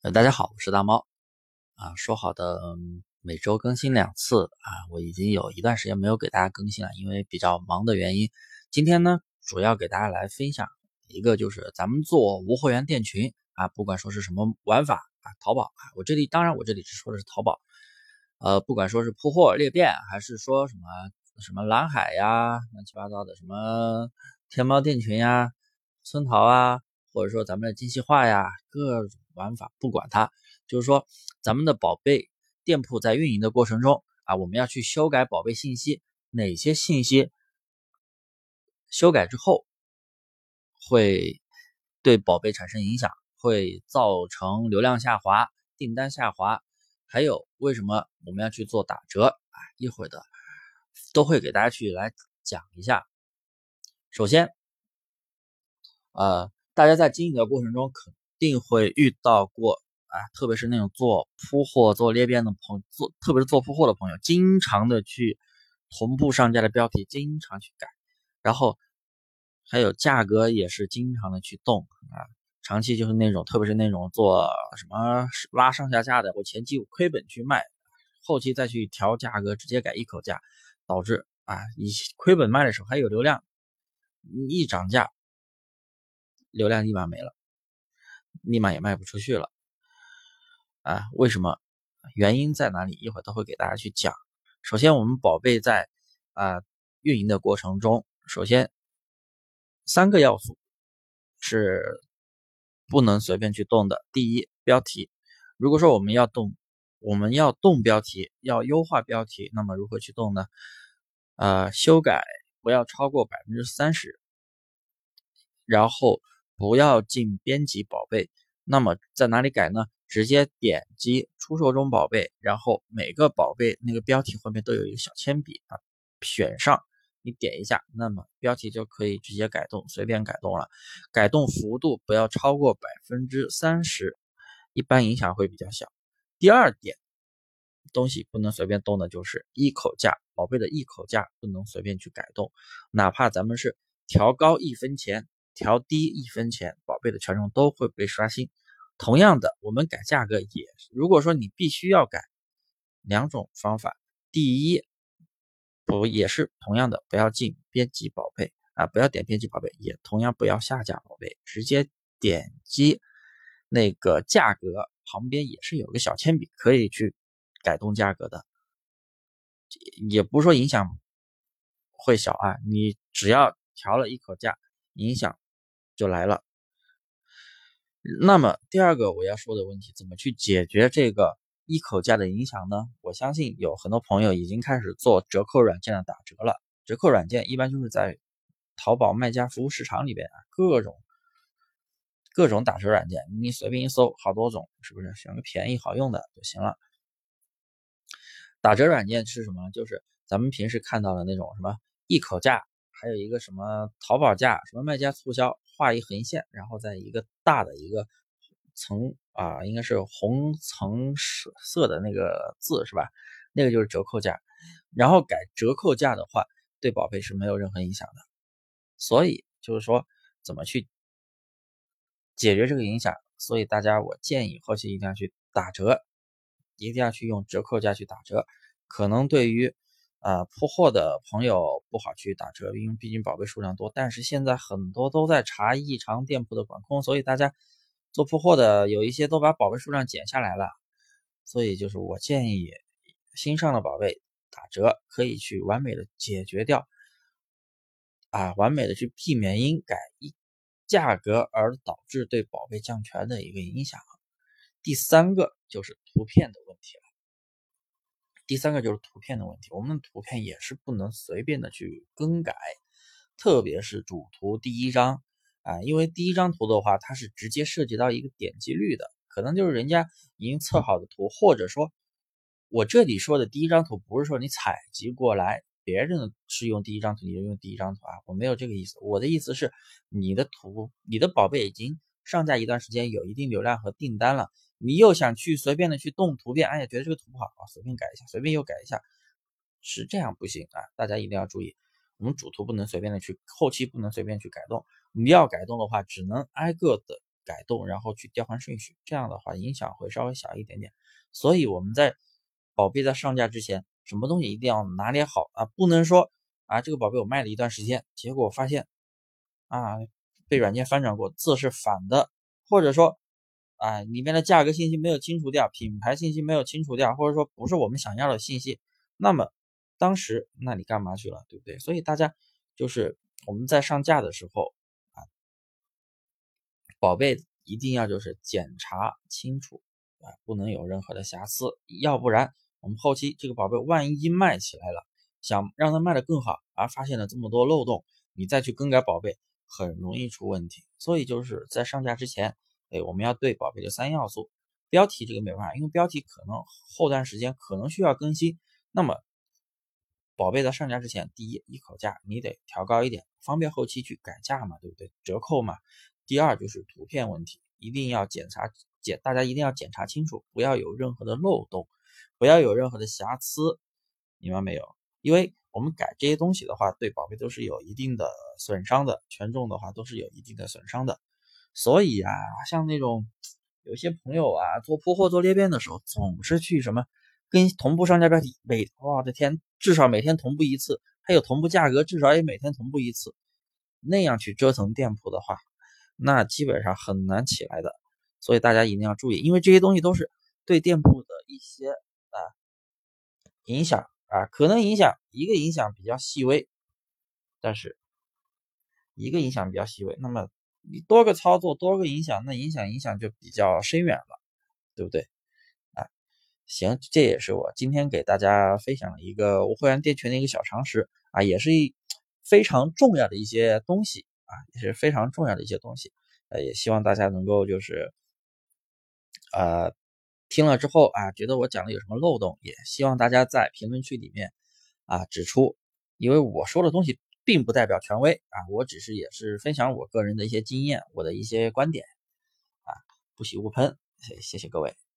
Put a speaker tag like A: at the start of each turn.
A: 呃，大家好，我是大猫啊。说好的每周更新两次啊，我已经有一段时间没有给大家更新了，因为比较忙的原因。今天呢，主要给大家来分享一个，就是咱们做无货源店群啊，不管说是什么玩法啊，淘宝啊，我这里当然我这里只说的是淘宝，呃，不管说是铺货裂变，还是说什么什么蓝海呀，乱七八糟的什么天猫店群呀，村淘啊。或者说咱们的精细化呀，各种玩法不管它，就是说咱们的宝贝店铺在运营的过程中啊，我们要去修改宝贝信息，哪些信息修改之后会对宝贝产生影响，会造成流量下滑、订单下滑，还有为什么我们要去做打折啊？一会儿的都会给大家去来讲一下。首先，呃。大家在经营的过程中肯定会遇到过啊，特别是那种做铺货、做裂变的朋做，特别是做铺货的朋友，经常的去同步上架的标题，经常去改，然后还有价格也是经常的去动啊，长期就是那种，特别是那种做什么拉上下架的，我前期我亏本去卖，后期再去调价格，直接改一口价，导致啊，你亏本卖的时候还有流量，一涨价。流量立马没了，立马也卖不出去了，啊？为什么？原因在哪里？一会儿都会给大家去讲。首先，我们宝贝在啊运营的过程中，首先三个要素是不能随便去动的。第一，标题。如果说我们要动，我们要动标题，要优化标题，那么如何去动呢？呃，修改不要超过百分之三十，然后。不要进编辑宝贝，那么在哪里改呢？直接点击出售中宝贝，然后每个宝贝那个标题后面都有一个小铅笔啊，选上，你点一下，那么标题就可以直接改动，随便改动了。改动幅度不要超过百分之三十，一般影响会比较小。第二点，东西不能随便动的就是一口价，宝贝的一口价不能随便去改动，哪怕咱们是调高一分钱。调低一分钱，宝贝的权重都会被刷新。同样的，我们改价格也，如果说你必须要改，两种方法。第一，不也是同样的，不要进编辑宝贝啊，不要点编辑宝贝，也同样不要下架宝贝，直接点击那个价格旁边也是有个小铅笔，可以去改动价格的，也不是说影响会小啊，你只要调了一口价，影响。就来了。那么第二个我要说的问题，怎么去解决这个一口价的影响呢？我相信有很多朋友已经开始做折扣软件的打折了。折扣软件一般就是在淘宝卖家服务市场里边啊，各种各种打折软件，你随便一搜，好多种，是不是？选个便宜好用的就行了。打折软件是什么？就是咱们平时看到的那种什么一口价。还有一个什么淘宝价，什么卖家促销，画一横线，然后在一个大的一个层啊，应该是红橙色的那个字是吧？那个就是折扣价。然后改折扣价的话，对宝贝是没有任何影响的。所以就是说，怎么去解决这个影响？所以大家我建议后期一定要去打折，一定要去用折扣价去打折，可能对于。啊，铺货的朋友不好去打折，因为毕竟宝贝数量多。但是现在很多都在查异常店铺的管控，所以大家做铺货的有一些都把宝贝数量减下来了。所以就是我建议新上的宝贝打折，可以去完美的解决掉啊，完美的去避免因改一价格而导致对宝贝降权的一个影响。第三个就是图片的。第三个就是图片的问题，我们的图片也是不能随便的去更改，特别是主图第一张啊，因为第一张图的话，它是直接涉及到一个点击率的，可能就是人家已经测好的图，或者说，我这里说的第一张图不是说你采集过来，别人是用第一张图，你就用第一张图啊，我没有这个意思，我的意思是你的图，你的宝贝已经上架一段时间，有一定流量和订单了。你又想去随便的去动图片，哎呀，觉得这个图不好啊，随便改一下，随便又改一下，是这样不行啊！大家一定要注意，我们主图不能随便的去，后期不能随便去改动。你要改动的话，只能挨个的改动，然后去调换顺序，这样的话影响会稍微小一点点。所以我们在宝贝在上架之前，什么东西一定要拿捏好啊，不能说啊这个宝贝我卖了一段时间，结果发现啊被软件翻转过，字是反的，或者说啊里面的价格信息没有清除掉，品牌信息没有清除掉，或者说不是我们想要的信息，那么当时那你干嘛去了，对不对？所以大家就是我们在上架的时候啊，宝贝一定要就是检查清楚。啊，不能有任何的瑕疵，要不然我们后期这个宝贝万一卖起来了，想让它卖得更好，而发现了这么多漏洞，你再去更改宝贝，很容易出问题。所以就是在上架之前，哎，我们要对宝贝的三要素，标题这个没办法，因为标题可能后段时间可能需要更新。那么宝贝在上架之前，第一，一口价你得调高一点，方便后期去改价嘛，对不对？折扣嘛。第二就是图片问题，一定要检查。检大家一定要检查清楚，不要有任何的漏洞，不要有任何的瑕疵，明白没有？因为我们改这些东西的话，对宝贝都是有一定的损伤的，权重的话都是有一定的损伤的。所以啊，像那种有些朋友啊，做铺货做裂变的时候，总是去什么跟同步上架标题，每我的天，至少每天同步一次，还有同步价格，至少也每天同步一次，那样去折腾店铺的话，那基本上很难起来的。所以大家一定要注意，因为这些东西都是对店铺的一些啊影响啊，可能影响一个影响比较细微，但是一个影响比较细微，那么你多个操作多个影响，那影响影响就比较深远了，对不对？啊，行，这也是我今天给大家分享一个无会员店群的一个小常识啊，也是一非常重要的一些东西啊，也是非常重要的一些东西，呃，也希望大家能够就是。呃，听了之后啊，觉得我讲的有什么漏洞，也希望大家在评论区里面啊指出，因为我说的东西并不代表权威啊，我只是也是分享我个人的一些经验，我的一些观点啊，不喜勿喷，谢谢各位。